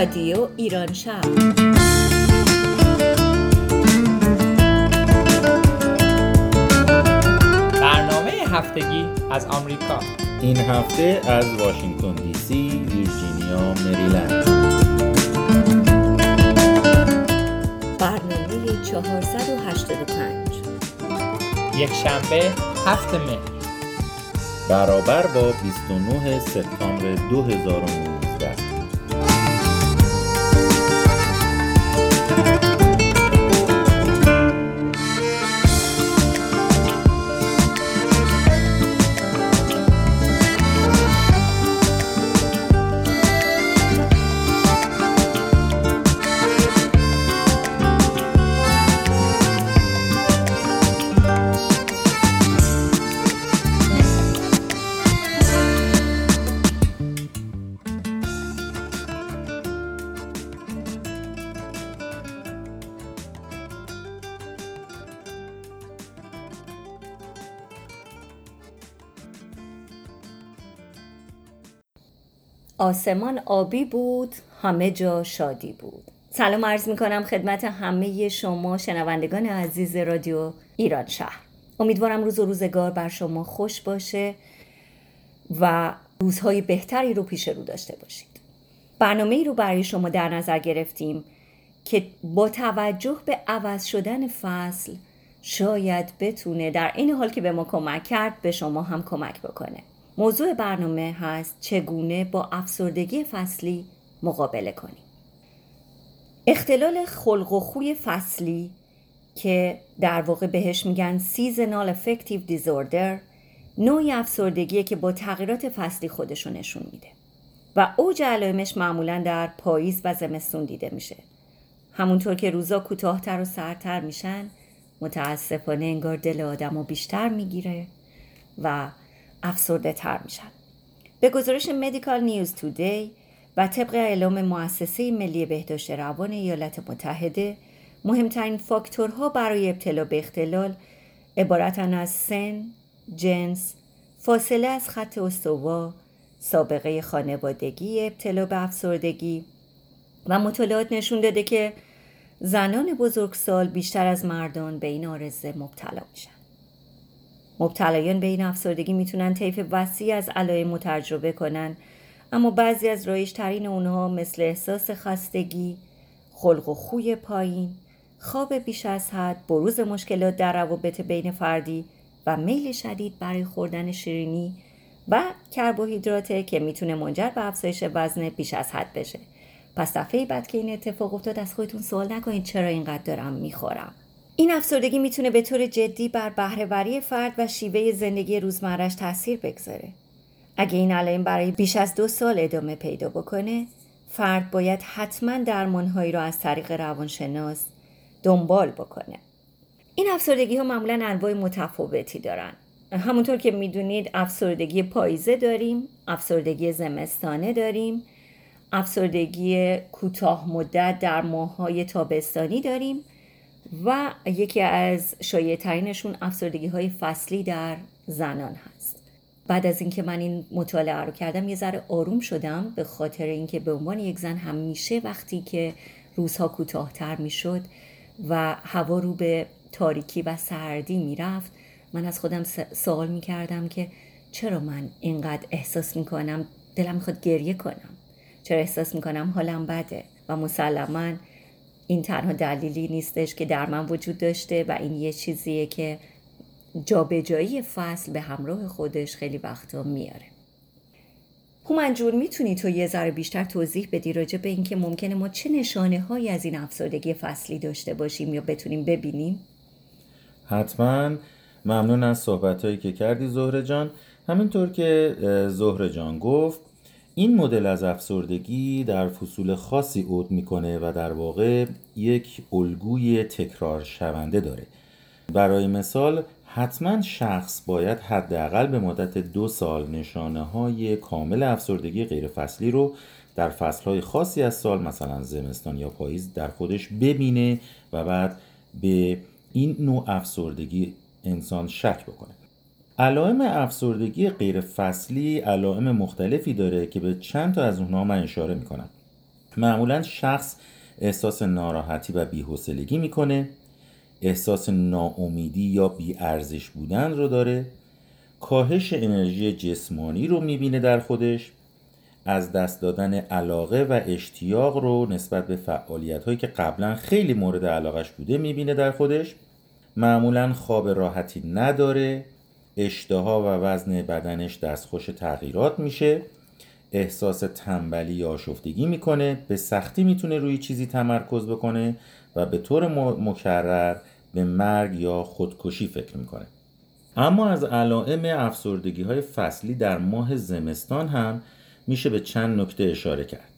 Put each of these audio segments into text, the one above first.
رادیو ایران شب. هفته از واشنگتن دی سی، ویرجینیا، مریلند. برنامه 485 یک شنبه هفت مهر. برابر با 29 سپتامبر 2019 آسمان آبی بود همه جا شادی بود. سلام عرض می کنم خدمت همه شما شنوندگان عزیز رادیو ایران شهر. امیدوارم روز و روزگار بر شما خوش باشه و روزهای بهتری رو پیش رو داشته باشید. برنامه ای رو برای شما در نظر گرفتیم که با توجه به عوض شدن فصل شاید بتونه در این حال که به ما کمک کرد به شما هم کمک بکنه. موضوع برنامه هست چگونه با افسردگی فصلی مقابله کنیم. اختلال خلق و خوی فصلی که در واقع بهش میگن Seasonal Affective Disorder نوعی افسردگیه که با تغییرات فصلی خودشو نشون میده و اوج علائمش معمولا در پاییز و زمستون دیده میشه. همونطور که روزا کوتاهتر و سرتر میشن متاسفانه انگار دل آدم بیشتر می‌گیره و افسرده تر میشن به گزارش مدیکال نیوز تودی و طبق اعلام مؤسسه ملی بهداشت روان ایالات متحده مهمترین فاکتورها برای ابتلا به اختلال عبارتن از سن، جنس، فاصله از خط استوا، سابقه خانوادگی ابتلا به افسردگی و مطالعات نشون داده که زنان بزرگسال بیشتر از مردان به این آرزه مبتلا میشن. مبتلایان به این افسردگی می‌تونن طیف وسیع از علائم تجربه کنن اما بعضی از رایج ترین اونها مثل احساس خستگی، خلق و خوی پایین، خواب بیش از حد، بروز مشکلات در روابط بین فردی و میل شدید برای خوردن شیرینی و کربوهیدراته که می‌تونه منجر به افزایش وزن بیش از حد بشه. پس دفعه بعد که این اتفاق افتاد از خودتون سوال نکنید چرا اینقدر دارم می‌خورم. این افسردگی می‌تونه به طور جدی بر بهرهوری فرد و شیوه زندگی روزمرش تاثیر بگذاره. اگه این علائم برای بیش از دو سال ادامه پیدا بکنه، فرد باید حتما درمانهایی را از طریق روانشناس دنبال بکنه. این افسردگی ها معمولا انواع متفاوتی دارن. همونطور که می‌دونید افسردگی پاییزه داریم، افسردگی زمستانه داریم، افسردگی کوتاه مدت در ماههای تابستانی داریم و یکی از شایع ترینشون افسردگی های فصلی در زنان هست. بعد از اینکه من این مطالعه رو کردم یه ذره آروم شدم به خاطر اینکه به عنوان یک زن همیشه وقتی که روزها کوتاهتر می‌شد و هوا رو به تاریکی و سردی می‌رفت من از خودم سوال می‌کردم که چرا من اینقدر احساس می‌کنم؟ دلم می‌خواد گریه کنم. چرا احساس می‌کنم حالم بده و مسلما این تنها دلیلی نیستش که در من وجود داشته و این یه چیزیه که جابجایی فصل به همراه خودش خیلی وقتا میاره. هومن جون می‌تونی تو یه ذره بیشتر توضیح بدی راجع به اینکه ممکنه ما چه نشانه هایی از این افسردگی فصلی داشته باشیم یا بتونیم ببینیم؟ حتما. ممنون از صحبت هایی که کردی زهره جان. همینطور که زهره جان گفت این مدل از افسردگی در فصول خاصی عود می‌کنه و در واقع یک الگوی تکرار شونده داره. برای مثال حتما شخص باید حداقل به مدت دو سال نشانه های کامل افسردگی غیر فصلی رو در فصل های خاصی از سال مثلا زمستان یا پاییز در خودش ببینه و بعد به این نوع افسردگی انسان شک بکنه. علائم افسردگی غیر فصلی علائم مختلفی داره که به چند تا از اونها من اشاره می‌کنم. معمولا شخص احساس ناراحتی و بیحوصلگی می‌کنه احساس ناامیدی یا بیارزش بودن رو داره کاهش انرژی جسمانی رو می‌بینه در خودش از دست دادن علاقه و اشتیاق رو نسبت به فعالیت هایی که قبلا خیلی مورد علاقش بوده می‌بینه در خودش. معمولا خواب راحتی نداره اشتها و وزن بدنش دستخوش تغییرات میشه. احساس تنبلی یا آشفتگی می‌کنه. به سختی می‌تونه روی چیزی تمرکز بکنه و به طور مکرر به مرگ یا خودکشی فکر می‌کنه. اما از علائم افسردگی های فصلی در ماه زمستان هم میشه به چند نکته اشاره کرد.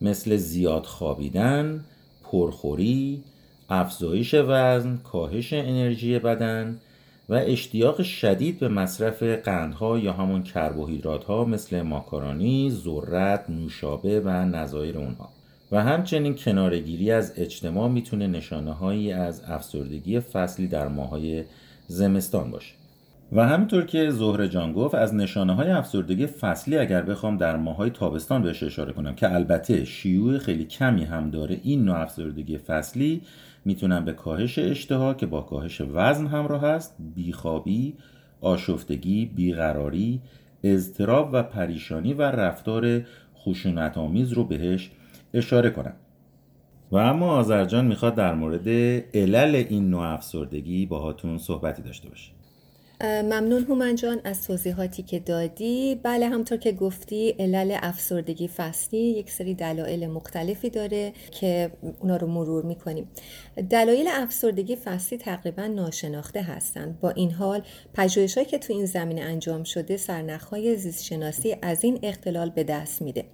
مثل زیاد خوابیدن، پرخوری، افزایش وزن، کاهش انرژی بدن و اشتیاق شدید به مصرف قندها یا همون کربوهیدرات ها مثل ماکارونی، ذرت، نوشابه و نظایر اونها. و همچنین کنارگیری از اجتماع می‌تونه نشانه هایی از افسردگی فصلی در ماهای زمستان باشه. و همینطور که زهر جان گفت از نشانه های افسردگی فصلی اگر بخوام در ماهای تابستان بهش اشاره کنم که البته شیوع خیلی کمی هم داره این نوع افسردگی فصلی می‌تونن به کاهش اشتها که با کاهش وزن همراه است بیخوابی آشفتگی بیقراری اضطراب و پریشانی و رفتار خشونت آمیز رو بهش اشاره کنم و اما آذرجان می‌خواد در مورد علل این نوع افسردگی باهاتون صحبتی داشته باشه. ممنون هومن جان از توضیحاتی که دادی. بله همطور که گفتی علل افسردگی فصلی یک سری دلایل مختلفی داره که اونا رو مرور می‌کنیم. دلایل افسردگی فصلی تقریبا ناشناخته هستند. با این حال پژوهشهایی که تو این زمینه انجام شده سرنخهای زیستشناسی از این اختلال به دست میده.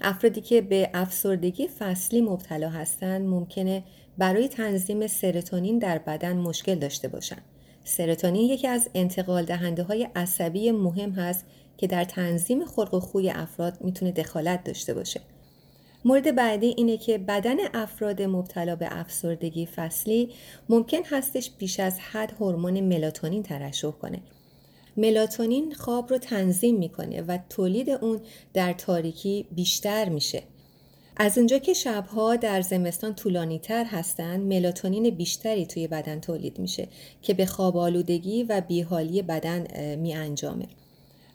افرادی که به افسردگی فصلی مبتلا هستند ممکنه برای تنظیم سرتونین در بدن مشکل داشته باشند. سرتونین یکی از انتقال دهنده های عصبی مهم هست که در تنظیم خلق و خوی افراد می‌تونه دخالت داشته باشه. مورد بعدی اینه که بدن افراد مبتلا به افسردگی فصلی ممکن هستش بیش از حد هورمون ملاتونین ترشح کنه. ملاتونین خواب رو تنظیم می‌کنه و تولید اون در تاریکی بیشتر میشه. از اونجا که شبها در زمستان طولانی تر هستند ملاتونین بیشتری توی بدن تولید میشه که به خواب آلودگی و بیحالی بدن می انجامه.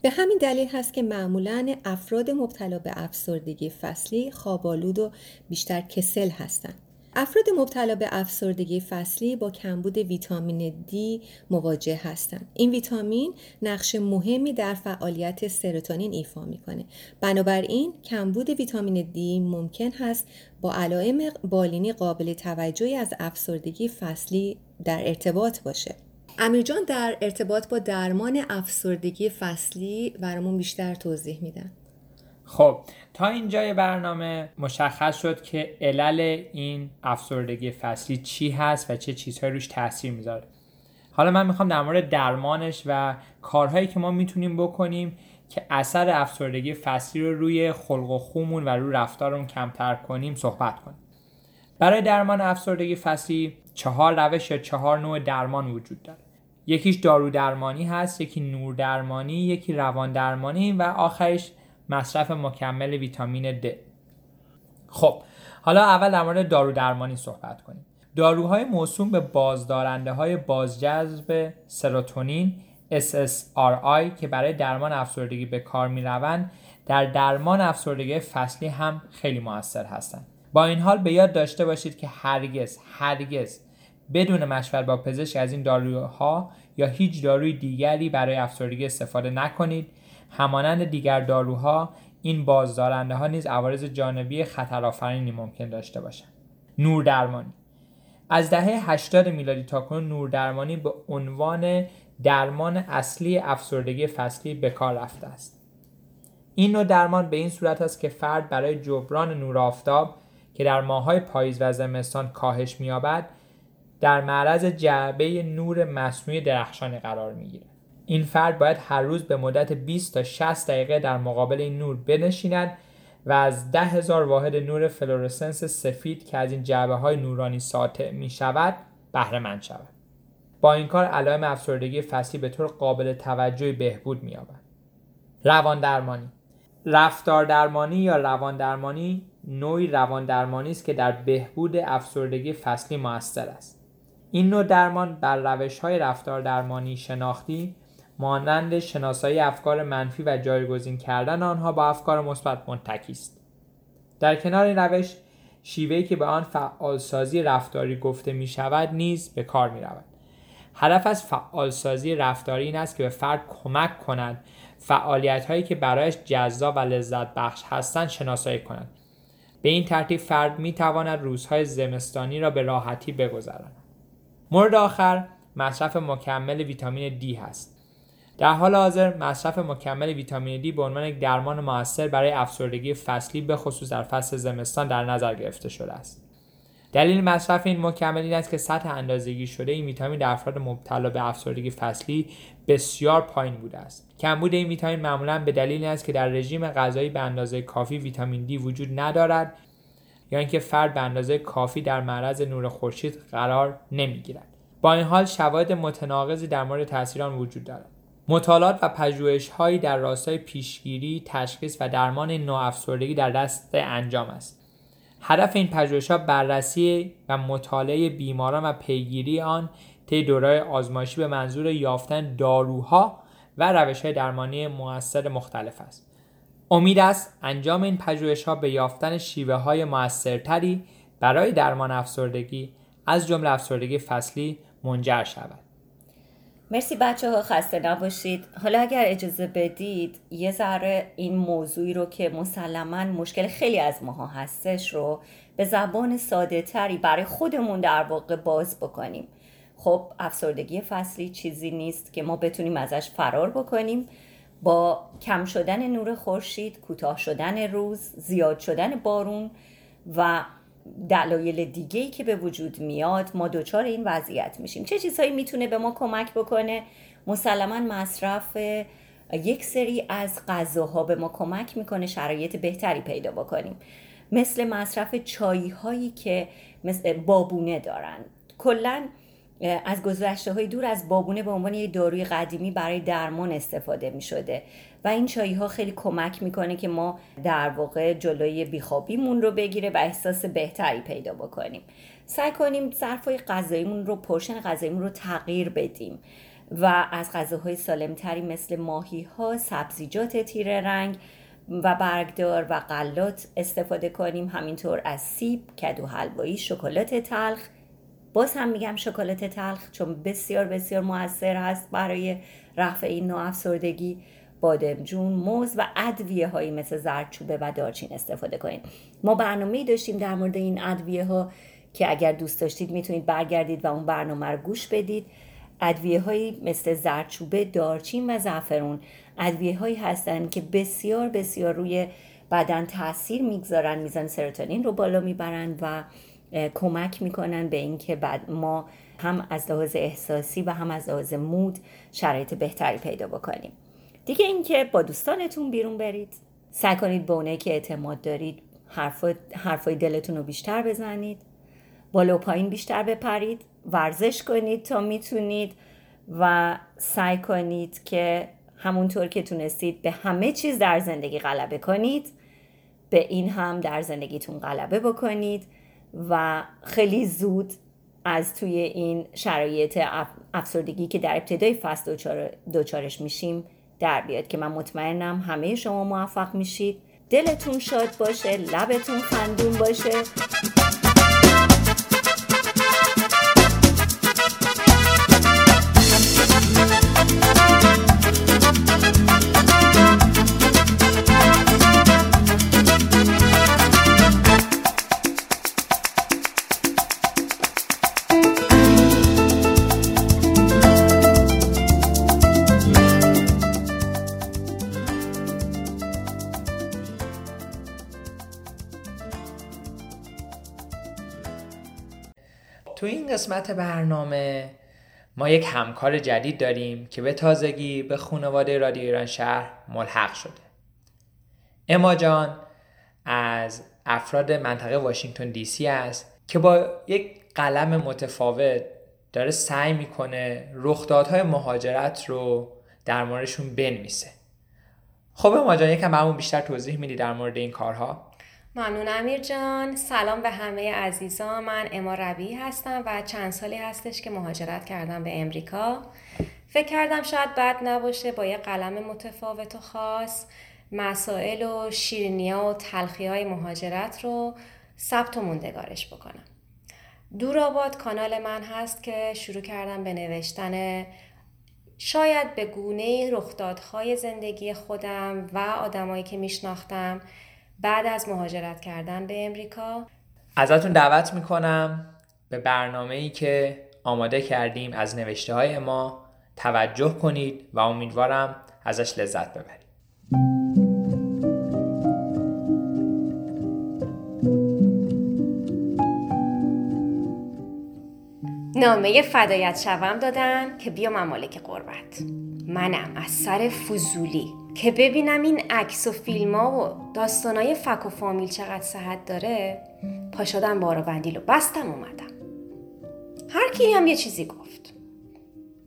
به همین دلیل هست که معمولا افراد مبتلا به افسردگی فصلی خوابالود و بیشتر کسل هستند. افراد مبتلا به افسردگی فصلی با کمبود ویتامین D مواجه هستند. این ویتامین نقش مهمی در فعالیت سروتونین ایفا می‌کنه. بنابراین کمبود ویتامین D ممکن هست با علائم بالینی قابل توجهی از افسردگی فصلی در ارتباط باشه. امیرجان در ارتباط با درمان افسردگی فصلی برامون بیشتر توضیح میدن. خب تا اینجای برنامه مشخص شد که علل این افسردگی فصلی چی هست و چه چیزهایی روش تاثیر می‌ذاره. حالا من می‌خوام در مورد درمانش و کارهایی که ما می‌تونیم بکنیم که اثر افسردگی فصلی رو روی خلق و خومون و روی رفتارمون کمتر کنیم صحبت کنیم. برای درمان افسردگی فصلی چهار روش یا چهار نوع درمان وجود داره. یکیش دارو درمانی هست یکی نور درمانی یکی روان درمانی و آخرش مصرف مکمل ویتامین د. خب حالا اول در مورد دارو درمانی صحبت کنیم. داروهای موسوم به بازدارنده های بازجذب سروتونین SSRI که برای درمان افسردگی به کار می روند در درمان افسردگی فصلی هم خیلی موثر هستند. با این حال به یاد داشته باشید که هرگز هرگز بدون مشورت با پزشک از این داروها یا هیچ داروی دیگری برای افسردگی استفاده نکنید. همانند دیگر داروها این بازدارنده ها نیز عوارض جانبی خطرآفرینی ممکن داشته باشند. نور درمانی از دهه 80 میلادی تا کنون نور درمانی به عنوان درمان اصلی افسردگی فصلی به کار رفته است. این نوع درمان به این صورت است که فرد برای جبران نور آفتاب که در ماههای پاییز و زمستان کاهش می‌یابد در معرض جعبه نور مصنوعی درخشانی قرار می‌گیرد. این فرد باید هر روز به مدت 20 تا 60 دقیقه در مقابل این نور بنشیند و از ده هزار واحد نور فلورسنس سفید که از این جعبه های نورانی ساطع می شود بهره مند شود. با این کار علائم افسردگی فصلی به طور قابل توجهی بهبود می یابد. روان درمانی رفتار درمانی یا روان درمانی نوعی روان درمانی است که در بهبود افسردگی فصلی موثر است. این نوع درمان بر روش های رفتار درمانی شناختی مانند شناسایی افکار منفی و جایگزین کردن آنها با افکار مثبت منتکی است. در کنار این روش شیوهی که به آن فعالسازی رفتاری گفته می شود نیز به کار می رود. هدف از فعالسازی رفتاری این است که به فرد کمک کند فعالیت هایی که برایش جذاب و لذت بخش هستند شناسایی کند. به این ترتیب فرد می تواند روزهای زمستانی را به راحتی بگذراند. مورد آخر مصرف مکمل ویتامین دی هست. در حال حاضر مصرف مکمل ویتامین دی به عنوان یک درمان موثر برای افسردگی فصلی به خصوص در فصل زمستان در نظر گرفته شده است. دلیل مصرف این مکمل این است که سطح اندازگی شده این ویتامین در افراد مبتلا به افسردگی فصلی بسیار پایین بوده است. کمبود این ویتامین معمولا به دلیل است که در رژیم غذایی به اندازه کافی ویتامین دی وجود ندارد یا اینکه فرد به اندازه کافی در معرض نور خورشید قرار نمی‌گیرد. با این حال شواهد متناقضی در مورد تاثیر آن وجود دارد. مطالعات و پژوهش‌هایی در راستای پیشگیری، تشخیص و درمان نوع افسردگی در دست انجام است. هدف این پژوهش‌ها بررسی و مطالعه بیماران و پیگیری آن طی دورای آزمایشی به منظور یافتن داروها و روش‌های درمانی موثر مختلف است. امید است انجام این پژوهش‌ها به یافتن شیوه‌های موثرتری برای درمان افسردگی از جمله افسردگی فصلی منجر شود. مرسی بچه ها خسته نباشید. حالا اگر اجازه بدید یه ذره این موضوعی رو که مسلما مشکل خیلی از ماها هستش رو به زبان ساده تری برای خودمون در واقع باز بکنیم. خب افسردگی فصلی چیزی نیست که ما بتونیم ازش فرار بکنیم. با کم شدن نور خورشید کوتاه شدن روز زیاد شدن بارون و دلایل دیگه ای که به وجود میاد ما دچار این وضعیت میشیم. چه چیزهایی می‌تونه به ما کمک بکنه؟ مسلما مصرف یک سری از غذاها به ما کمک می‌کنه شرایط بهتری پیدا بکنیم. مثل مصرف چایی هایی که مثل بابونه دارن. کلا از گذشته های دور از بابونه به عنوان یک داروی قدیمی برای درمان استفاده می شده و این چایی ها خیلی کمک می‌کنه که ما در واقع جلوی بیخوابیمون رو بگیره و احساس بهتری پیدا بکنیم. سعی کنیم ظرفای غذاییمون رو پرشن غذاییمون رو تغییر بدیم. و از غذاهای سالمتری مثل ماهی ها سبزیجات تیره رنگ و برگدار و غلات استفاده کنیم. همینطور از سیب کدو حلوایی شکلات تلخ باز هم میگم شکلات تلخ چون بسیار بسیار موثر هست برای رفع این نوع افسردگی. بادمجون موز و ادویه هایی مثل زردچوبه و دارچین استفاده کنید. ما برنامه داشتیم در مورد این ادویه ها که اگر دوست داشتید می‌تونید برگردید و اون برنامه رو گوش بدید. ادویه هایی مثل زردچوبه دارچین و زعفرون ادویه هایی هستند که بسیار بسیار روی بدن تاثیر می‌گذارن. میزان سروتونین رو بالا می‌برند و کمک می‌کنن به اینکه بعد ما هم از لحاظ احساسی و هم از لحاظ مود شرایط بهتری پیدا بکنیم. دیگه اینکه با دوستانتون بیرون برید. سعی کنید به اونایی که اعتماد دارید حرفای دلتون رو بیشتر بزنید. بالا و پایین بیشتر بپرید. ورزش کنید تا می‌تونید و سعی کنید که همونطور که تونستید به همه چیز در زندگی غلبه کنید. به این هم در زندگیتون غلبه بکنید. و خیلی زود از توی این شرایط افسردگی که در ابتدای فصل دوچارش میشیم در بیاد که من مطمئنم همه شما موفق میشید. دلتون شاد باشه لبتون خندون باشه. قسمت برنامه. ما یک همکار جدید داریم که به تازگی به خانواده رادیو ایران شهر ملحق شده. اما جان از افراد منطقه واشنگتن دی سی است که با یک قلم متفاوت داره سعی می‌کنه رخدادهای مهاجرت رو در موردشون بنویسه. خب اما جان یکم برامون بیشتر توضیح میدی در مورد این کارها؟ ممنون امیر جان. سلام به همه عزیزان من اما ربی هستم و چند سالی هستش که مهاجرت کردم به امریکا. فکر کردم شاید بد نباشه با یه قلم متفاوت و خاص مسائل و شیرینیا و تلخی های مهاجرت رو ثبت و موندگارش بکنم. دورآباد کانال من هست که شروع کردم به نوشتن شاید به گونه رخدادهای زندگی خودم و آدمایی که میشناختم بعد از مهاجرت کردن به امریکا. ازتون دعوت می‌کنم به برنامه ای که آماده کردیم از نوشته های ما. توجه کنید و امیدوارم ازش لذت ببرید. نامه فدایت شوم دادن که بیا ممالک قربت. منم از سر فضولی. که ببینم این عکس و فیلم ها و داستانای فک و فامیل چقدر صحت داره پا شدم بارو بندیل و بستم اومدم. هر کی هم یه چیزی گفت.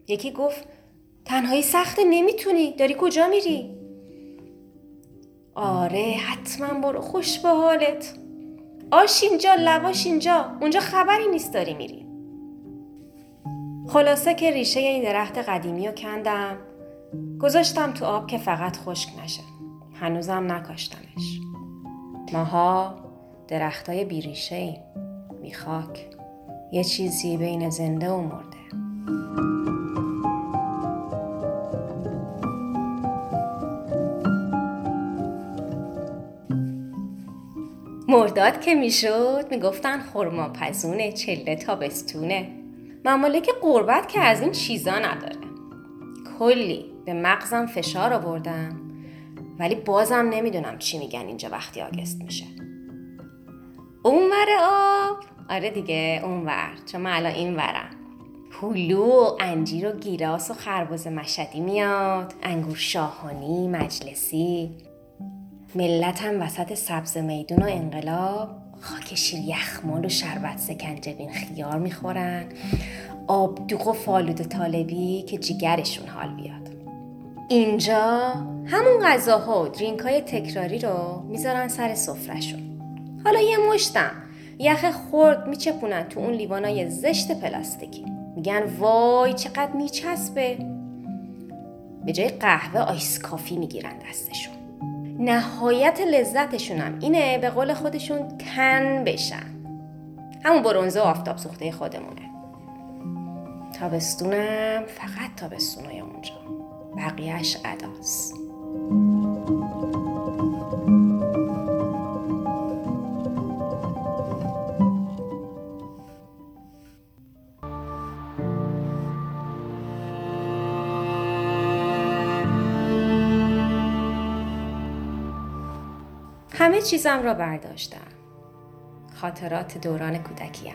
یکی گفت تنهایی سخته نمی‌تونی. داری کجا میری؟ آره حتما برو خوش به حالت. آش اینجا لواش اینجا. اونجا خبری نیست داری میری. خلاصه که ریشه این درخت قدیمی رو کندم. گذاشتم تو آب که فقط خشک نشه. هنوزم نکاشتمش. ماها درختای بیریشه ایم بی خاک یه چیزی بین زنده و مرده. مرداد که می‌شد می‌گفتن خورما پزونه چله تابستونه. ممالک قربت که از این چیزا نداره. کلی. به مغزم فشار آوردم ولی بازم نمی‌دونم چی میگن اینجا وقتی آگست میشه. اونور آب. آره دیگه اونور. چون من الان این ورم هلو و انجیر و گیراس و خربز مشدی میاد. انگور شاهانی مجلسی. ملت هم وسط سبز میدون و انقلاب. خاک شیر یخمال و شربت سکنجبین خیار می‌خورن. آبدوغ و فالود طالبی که جیگرشون حال بیاد. اینجا همون غذاها و درینک های تکراری رو می‌ذارن سر سفرهشون. حالا یه مشتم یخ خورد میچپونن تو اون لیوانای زشت پلاستیکی. میگن وای چقدر میچسبه. به جای قهوه آیس کافی می‌گیرن دستشون. نهایت لذتشونم اینه به قول خودشون کن بشن. همون برونزه و آفتاب سوخته خودمونه. تابستونم فقط تابستونای اونجا. بقیهش عداست همه چیزم را برداشتم. خاطرات دوران کودکیم.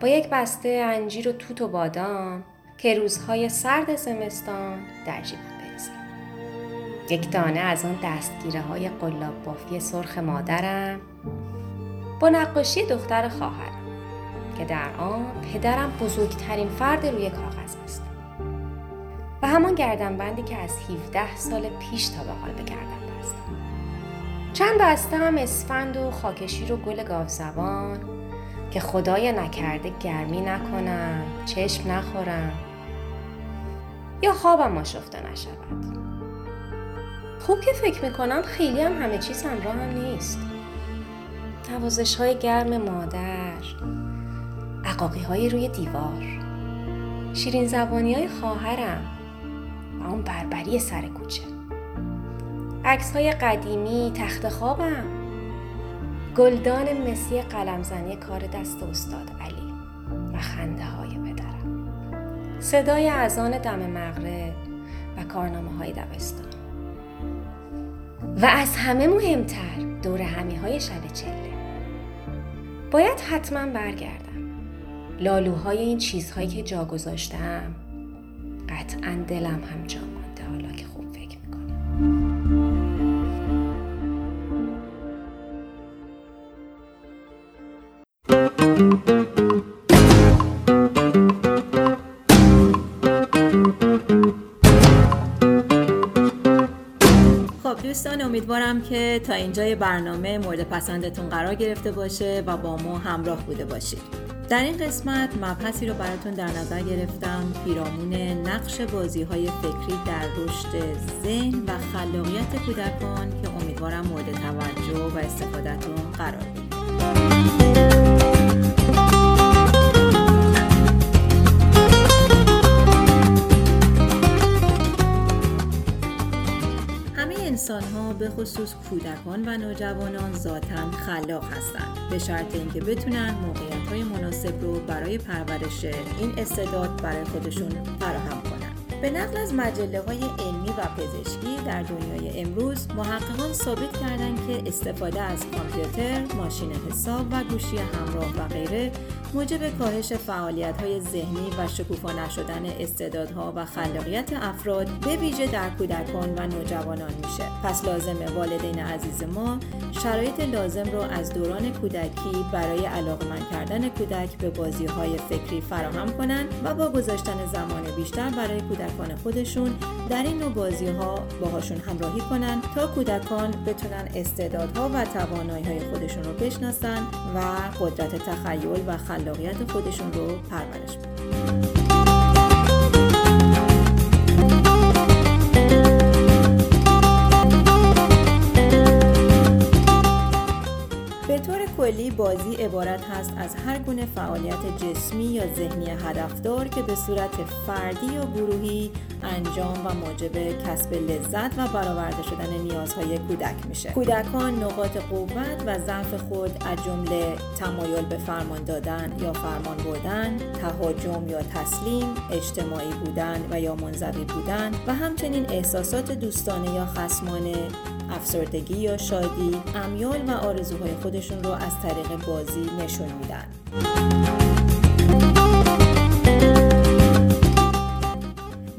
با یک بسته انجیر و توت و بادام که روزهای سرد زمستان در جیبم بریزم. یک دانه از اون دستگیره های قلاب بافی سرخ مادرم. با نقاشی دختر خواهرم که در آن پدرم بزرگترین فرد روی کاغذ است. و همان گردنبندی که از 17 سال پیش تا به حال به گردن بستم. چند بسته هم اسفند و خاکشیر و گل گاوزبان که خدای نکرده گرمی نکنم چشم نخورم یا خوابم آشفته نشود. خوب که فکر می‌کنم خیلی هم همه چیز همراه هم نیست. نوازش های گرم مادر عقاقی های روی دیوار شیرین زبانی های خواهرم و اون بربری سر کوچه. عکس های قدیمی تخت خوابم. گلدان مسی قلمزنی کار دست استاد علی و خنده های پدرم. صدای اذان دم مغرب و کارنامه های دبستان. و از همه مهمتر دور همی های شب چله. باید حتما برگردم. لالوهای این چیزهایی که جا گذاشتم قطعا دلم هم جا که تا اینجای برنامه مورد پسندتون قرار گرفته باشه و با ما همراه بوده باشید. در این قسمت مبحثی رو براتون در نظر گرفتم. پیرامون نقش بازی های فکری در رشد ذهن و خلاقیت کودکان که امیدوارم مورد توجه و استفادهتون قرار بگیره. خصوص کودکان و نوجوانان ذاتا خلاق هستند به شرط اینکه بتونن موقعیت های مناسب رو برای پرورش این استعداد برای خودشون فراهم کنند. به نقل از مجله های علمی و پزشکی در دنیای امروز محققان ثابت کردند که استفاده از کامپیوتر، ماشین حساب و گوشی همراه و غیره موجب کاهش فعالیت های ذهنی و شکوفا نشدن استعدادها و خلاقیت افراد به ویژه در کودکان و نوجوانان میشه. پس لازمه والدین عزیز ما شرایط لازم رو از دوران کودکی برای علاقمند کردن کودک به بازی های فکری فراهم کنند و با گذاشتن زمان بیشتر برای کودکان خودشون در این نوع بازی ها باهاشون همراهی کنند تا کودکان بتونن استعدادها و توانایی های خودشون رو بشناسن و قدرت تخیل و خلاقیت خودشون رو پرورش بدن. کلی بازی عبارت هست از هر گونه فعالیت جسمی یا ذهنی هدفدار که به صورت فردی یا گروهی انجام و موجب کسب لذت و برآورده شدن نیازهای کودک میشه. کودکان نقاط قوت و ضعف خود از جمله تمایل به فرمان دادن یا فرمان بردن، تهاجم یا تسلیم، اجتماعی بودن و یا منزوی بودن و همچنین احساسات دوستانه یا خصمانه افسردگی یا شادی امیال و آرزوهای خودشون رو از طریق بازی نشون میدن.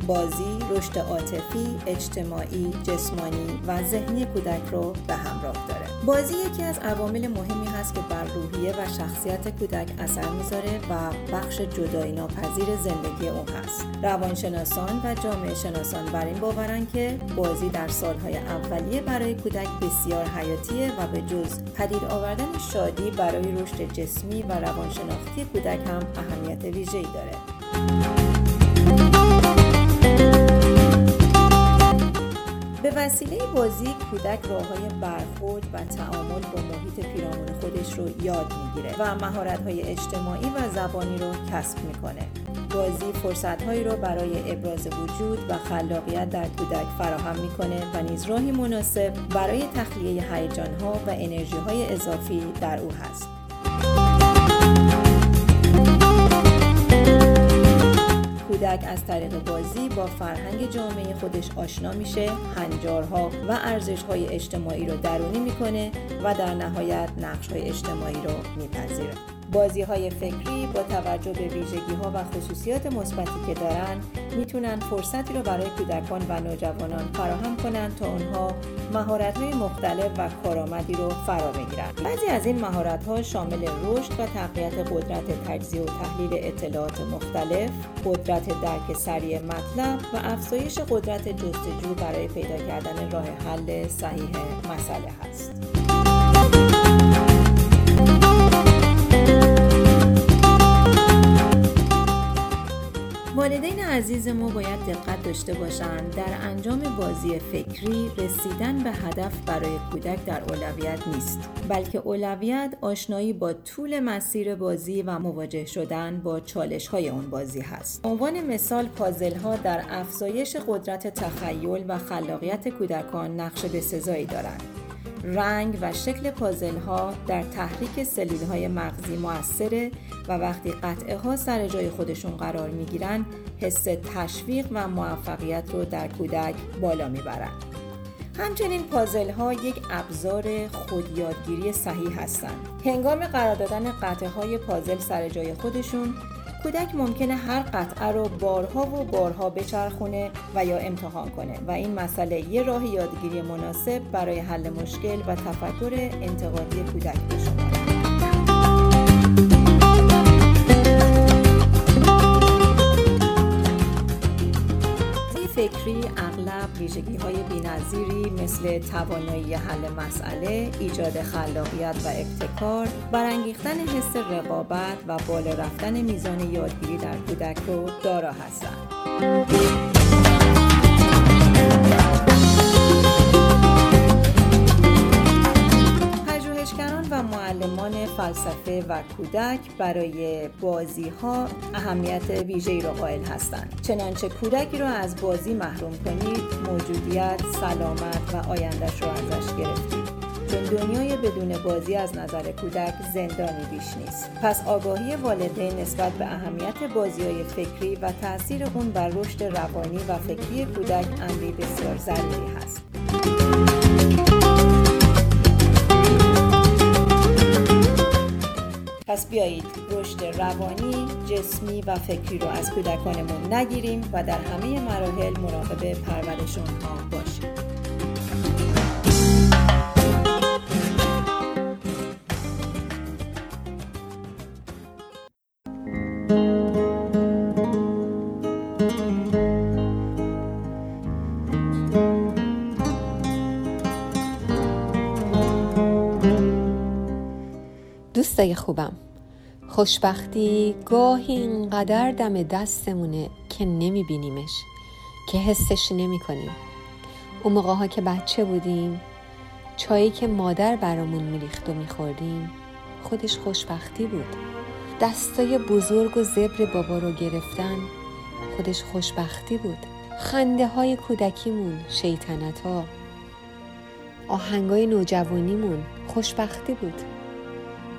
بازی رشد عاطفی، اجتماعی، جسمانی و ذهنی کودک رو به همراه داره. بازی یکی از عوامل مهمی هست که بر روحیه و شخصیت کودک اثر می‌ذاره و بخش جدایی ناپذیر زندگی او هست. روانشناسان و جامعه شناسان بر این باورن که بازی در سالهای اولیه برای کودک بسیار حیاتیه و به جز پدید آوردن شادی برای رشد جسمی و روانشناختی کودک هم اهمیت ویژه‌ای داره. وسیله بازی کودک راههای برخورد و تعامل با محیط پیرامون خودش رو یاد می‌گیره و مهارت‌های اجتماعی و زبانی رو کسب می‌کنه. بازی فرصتهایی رو برای ابراز وجود و خلاقیت در کودک فراهم می‌کنه و نیز راهی مناسب برای تخلیه هیجانها و انرژیهای اضافی در او هست. کودک از طریق بازی با فرهنگ جامعه خودش آشنا میشه، هنجارها و ارزشهای اجتماعی رو درونی می‌کنه و در نهایت نقشهای اجتماعی رو میپذیره. بازی های فکری با توجه به ویژگی ها و خصوصیات مثبتی که دارن می‌تونن فرصتی رو برای کودکان و نوجوانان فراهم کنند تا اونها مهارت های مختلف و کارآمدی رو فرا بگیرن. بعضی از این مهارت ها شامل رشد و تقویت قدرت تجزیه و تحلیل اطلاعات مختلف، قدرت درک سریع مطلب و افزایش قدرت جستجو برای پیدا کردن راه حل صحیح مسئله هست. عزیز ما باید دقت داشته باشند. در انجام بازی فکری رسیدن به هدف برای کودک در اولویت نیست بلکه اولویت آشنایی با طول مسیر بازی و مواجه شدن با چالش های اون بازی هست. عنوان مثال پازل ها در افزایش قدرت تخیل و خلاقیت کودکان نقش بسزایی دارند. رنگ و شکل پازل ها در تحریک سلیل های مغزی موثره و وقتی قطعه ها سر جای خودشون قرار می گیرن حس تشویق و موفقیت رو در کودک بالا می برن. همچنین پازل ها یک ابزار خودیادگیری صحیح هستند. هنگام قرار دادن قطعه های پازل سر جای خودشون کودک ممکنه هر قطعه رو بارها و بارها بچرخونه و یا امتحان کنه و این مسئله یه راه یادگیری مناسب برای حل مشکل و تفکر انتقادی کودک شما فکری اغلب ویژگی های بینظیری مثل توانایی حل مسئله، ایجاد خلاقیت و ابتکار، برانگیختن حس رقابت و بالا رفتن میزان یادگیری در کودک رو دارا هستند. فلسفه و کودک برای بازی ها اهمیت ویژه‌ای را قائل هستند. چنانچه کودکی را از بازی محروم کنید موجودیت سلامت و آیندهش را ازش گرفتید. چون دنیای بدون بازی از نظر کودک زندانی بیش نیست. پس آگاهی والدین نسبت به اهمیت بازی های فکری و تاثیر اون بر رشد روانی و فکری کودک امری بسیار ضروری هست. پس بیایید رشد روانی، جسمی و فکری رو از کودکانمون نگیریم و در همه مراحل مراقب پرورش ها باشیم. دوستای خوبم. خوشبختی گاهی اینقدر دم دستمونه که نمیبینیمش که حسش نمی کنیم اون موقع ها که بچه بودیم چایی که مادر برامون میریخت و میخوردیم خودش خوشبختی بود. دستای بزرگ و زبر بابا رو گرفتن خودش خوشبختی بود. خنده های کودکیمون شیطنت ها آهنگای نوجوانیمون خوشبختی بود.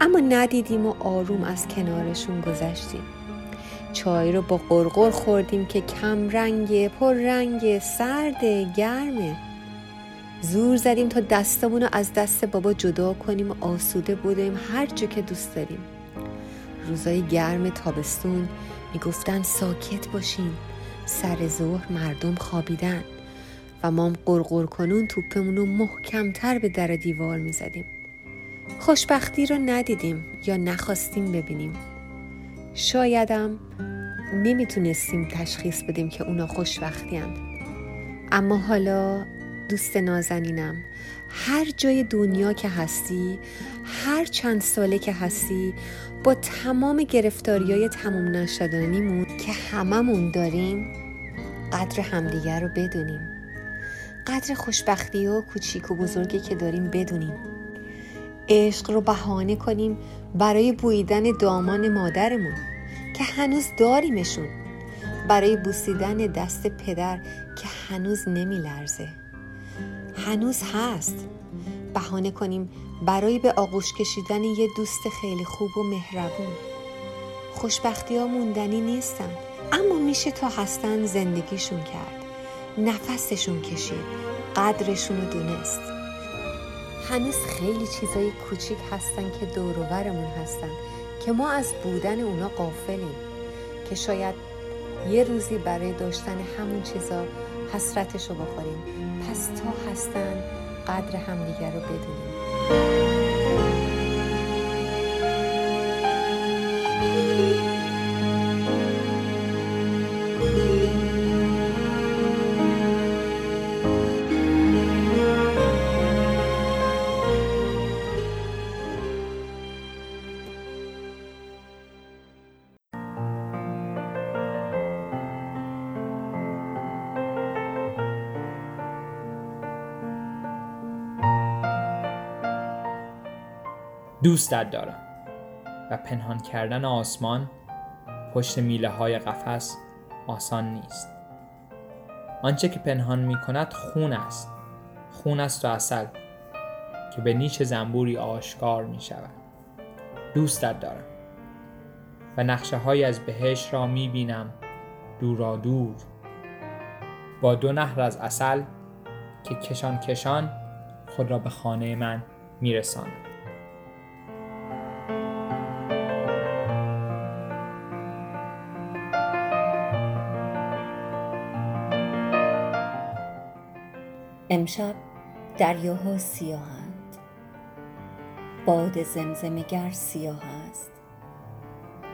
اما ندیدیم و آروم از کنارشون گذشتیم. چای رو با قرقر خوردیم که کم رنگ پر رنگ سرد گرمه زور زدیم تا دستمون رو از دست بابا جدا کنیم و آسوده بودیم هر جا که دوست داریم. روزای گرم تابستون می‌گفتن ساکت باشین. سر ظهر مردم خوابیدن و ما قرقر کنون توپمون رو محکمتر به در دیوار می‌زدیم. خوشبختی رو ندیدیم یا نخواستیم ببینیم. شایدم نمی‌تونستیم تشخیص بدیم که اونا خوشبختی هم. اما حالا دوست نازنینم هر جای دنیا که هستی هر چند ساله که هستی با تمام گرفتاری های تموم نشدنیمون که هممون داریم قدر همدیگر رو بدونیم. قدر خوشبختی و کوچیک و بزرگی که داریم بدونیم. عشق رو بهانه کنیم برای بویدن دامان مادرمون که هنوز داریمشون. برای بوسیدن دست پدر که هنوز نمی لرزه هنوز هست. بهانه کنیم برای به آغوش کشیدن یه دوست خیلی خوب و مهربون. خوشبختی ها موندنی نیستن اما میشه تا هستن زندگیشون کرد. نفسشون کشید قدرشون رو دونست. هنوز خیلی چیزای کوچیک هستن که دوروورمون هستن که ما از بودن اونا قافلیم که شاید یه روزی برای داشتن همون چیزا حسرتش رو بخوریم. پس تا هستن قدر همدیگر رو بدونیم. دوستت دارم. و پنهان کردن آسمان پشت میله های قفس آسان نیست. آنچه که پنهان می کند خون است. خون است و اصل که به نیچ زنبوری آشکار می شود دوستت دارم. و نقشه های از بهش را می بینم دورا دور. با دو نهر از اصل که کشان کشان خود را به خانه من میرسانم. امشب دریاها سیاهند باد زمزمگر سیاه است.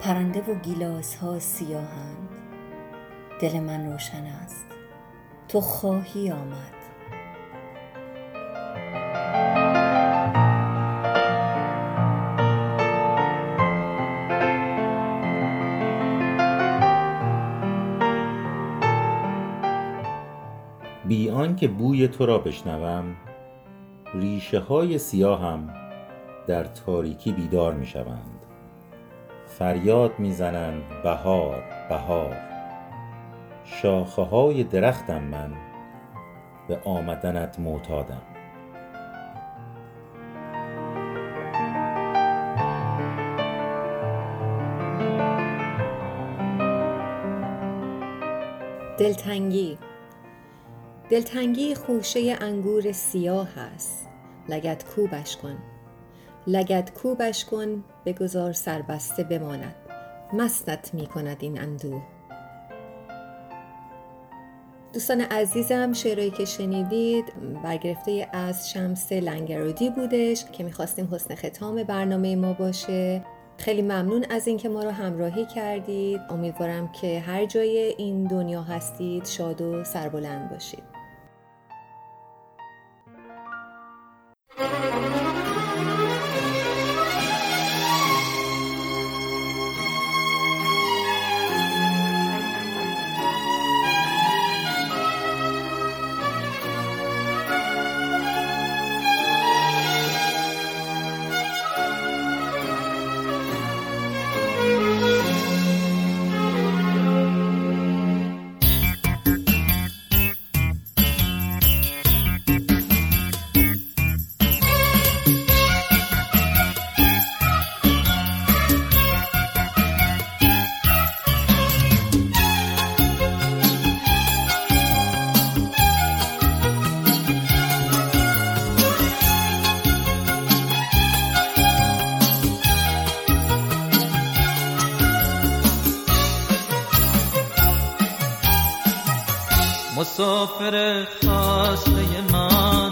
پرنده و گیلاس ها سیاهند دل من روشن است. تو خواهی آمد. آنکه بوی تو را بشنوم ریشه های سیاهم در تاریکی بیدار می شوند فریاد می زنند بهار بهار. شاخه های درختم من به آمدنت معتادم. دلتنگی دلتنگی خوشه انگور سیاه است. لگت کوبش کن. لگت کوبش کن بگذار سربسته بماند. مستت می کند این اندوه. دوستان عزیزم شعرهایی که شنیدید برگرفته از شمس لنگرودی بودش که می‌خواستیم حسن ختام برنامه ما باشه. خیلی ممنون از اینکه ما رو همراهی کردید. امیدوارم که هر جای این دنیا هستید شاد و سربلند باشید. مسافر خسته من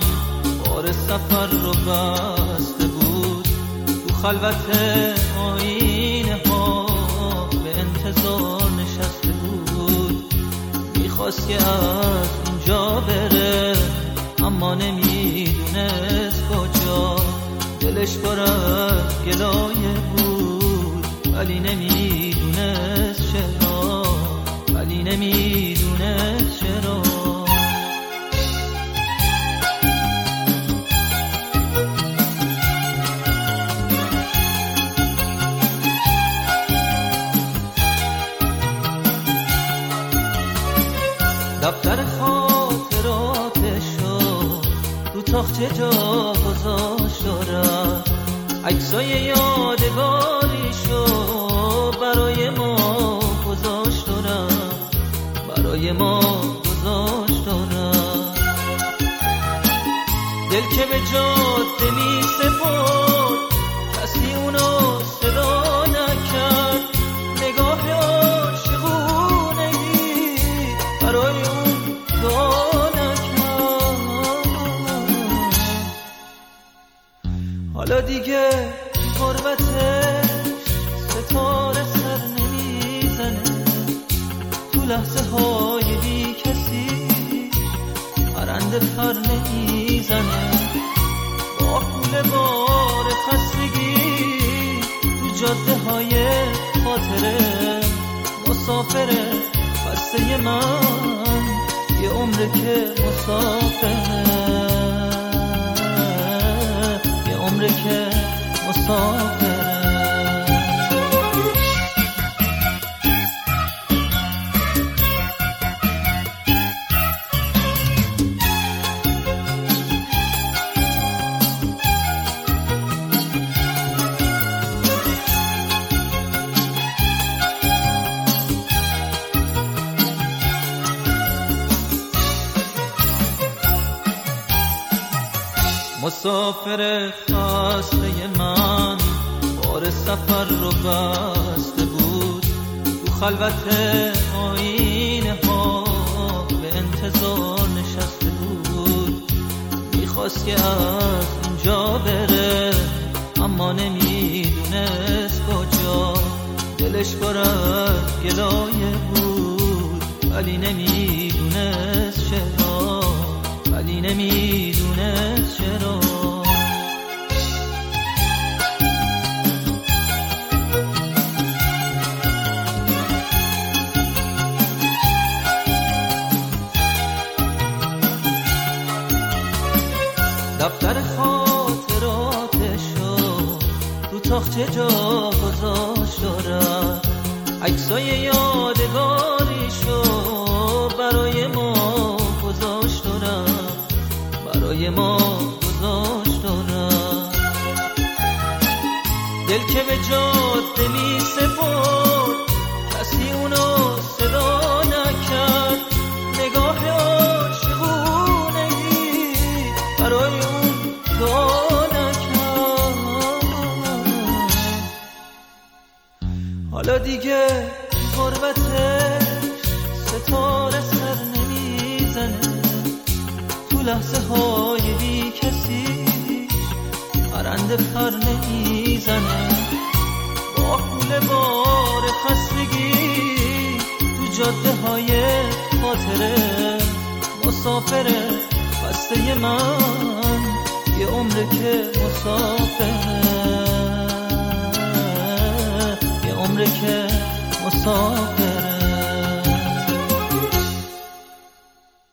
بار سفر رو بسته بود. تو خلوت آینه ها به انتظار نشسته بود. می‌خواست که از اونجا بره اما نمی‌دونست کجا. دلش پر گلایه بود ولی نمی‌دونست چرا. ولی نمی‌دونست چرا. جا گذاشت دارم عکسای یادگاریشو برای ما گذاشت دارم برای ما گذاشت دارم دل که به جاده می سپرد کسی اونو صدا غربتش ستاره سر نمی‌زنه. تو لحظه های بی کسی پرنده پر نمی‌زنه. با کول بار خستگی تو جاده های خاطره. مسافره خسته من یه عمره که مسافره یه عمره که مسافر خسته من. سفر رو بسته بود. تو خلوت آینه ها به انتظار نشسته بود. خواست که از اینجا بره اما نمی‌دونست کجا. دلش از گلایه بود ولی نمی‌دونست چرا. ولی نمی‌دونست چرا. تاخچه جا گذاشت دارم عکسای یادگاریشو برای ما گذاشت دارم برای ما گذاشت دارم دل که به جاده می سپرد. دیگه غربتش ستاره سر نمی‌زنه. تو لحظه های بی کسی پرنده پر نمی‌زنه. با کول بار خستگی تو جاده های خاطره. مسافره خسته من یه عمره که مسافره عمره که مسافره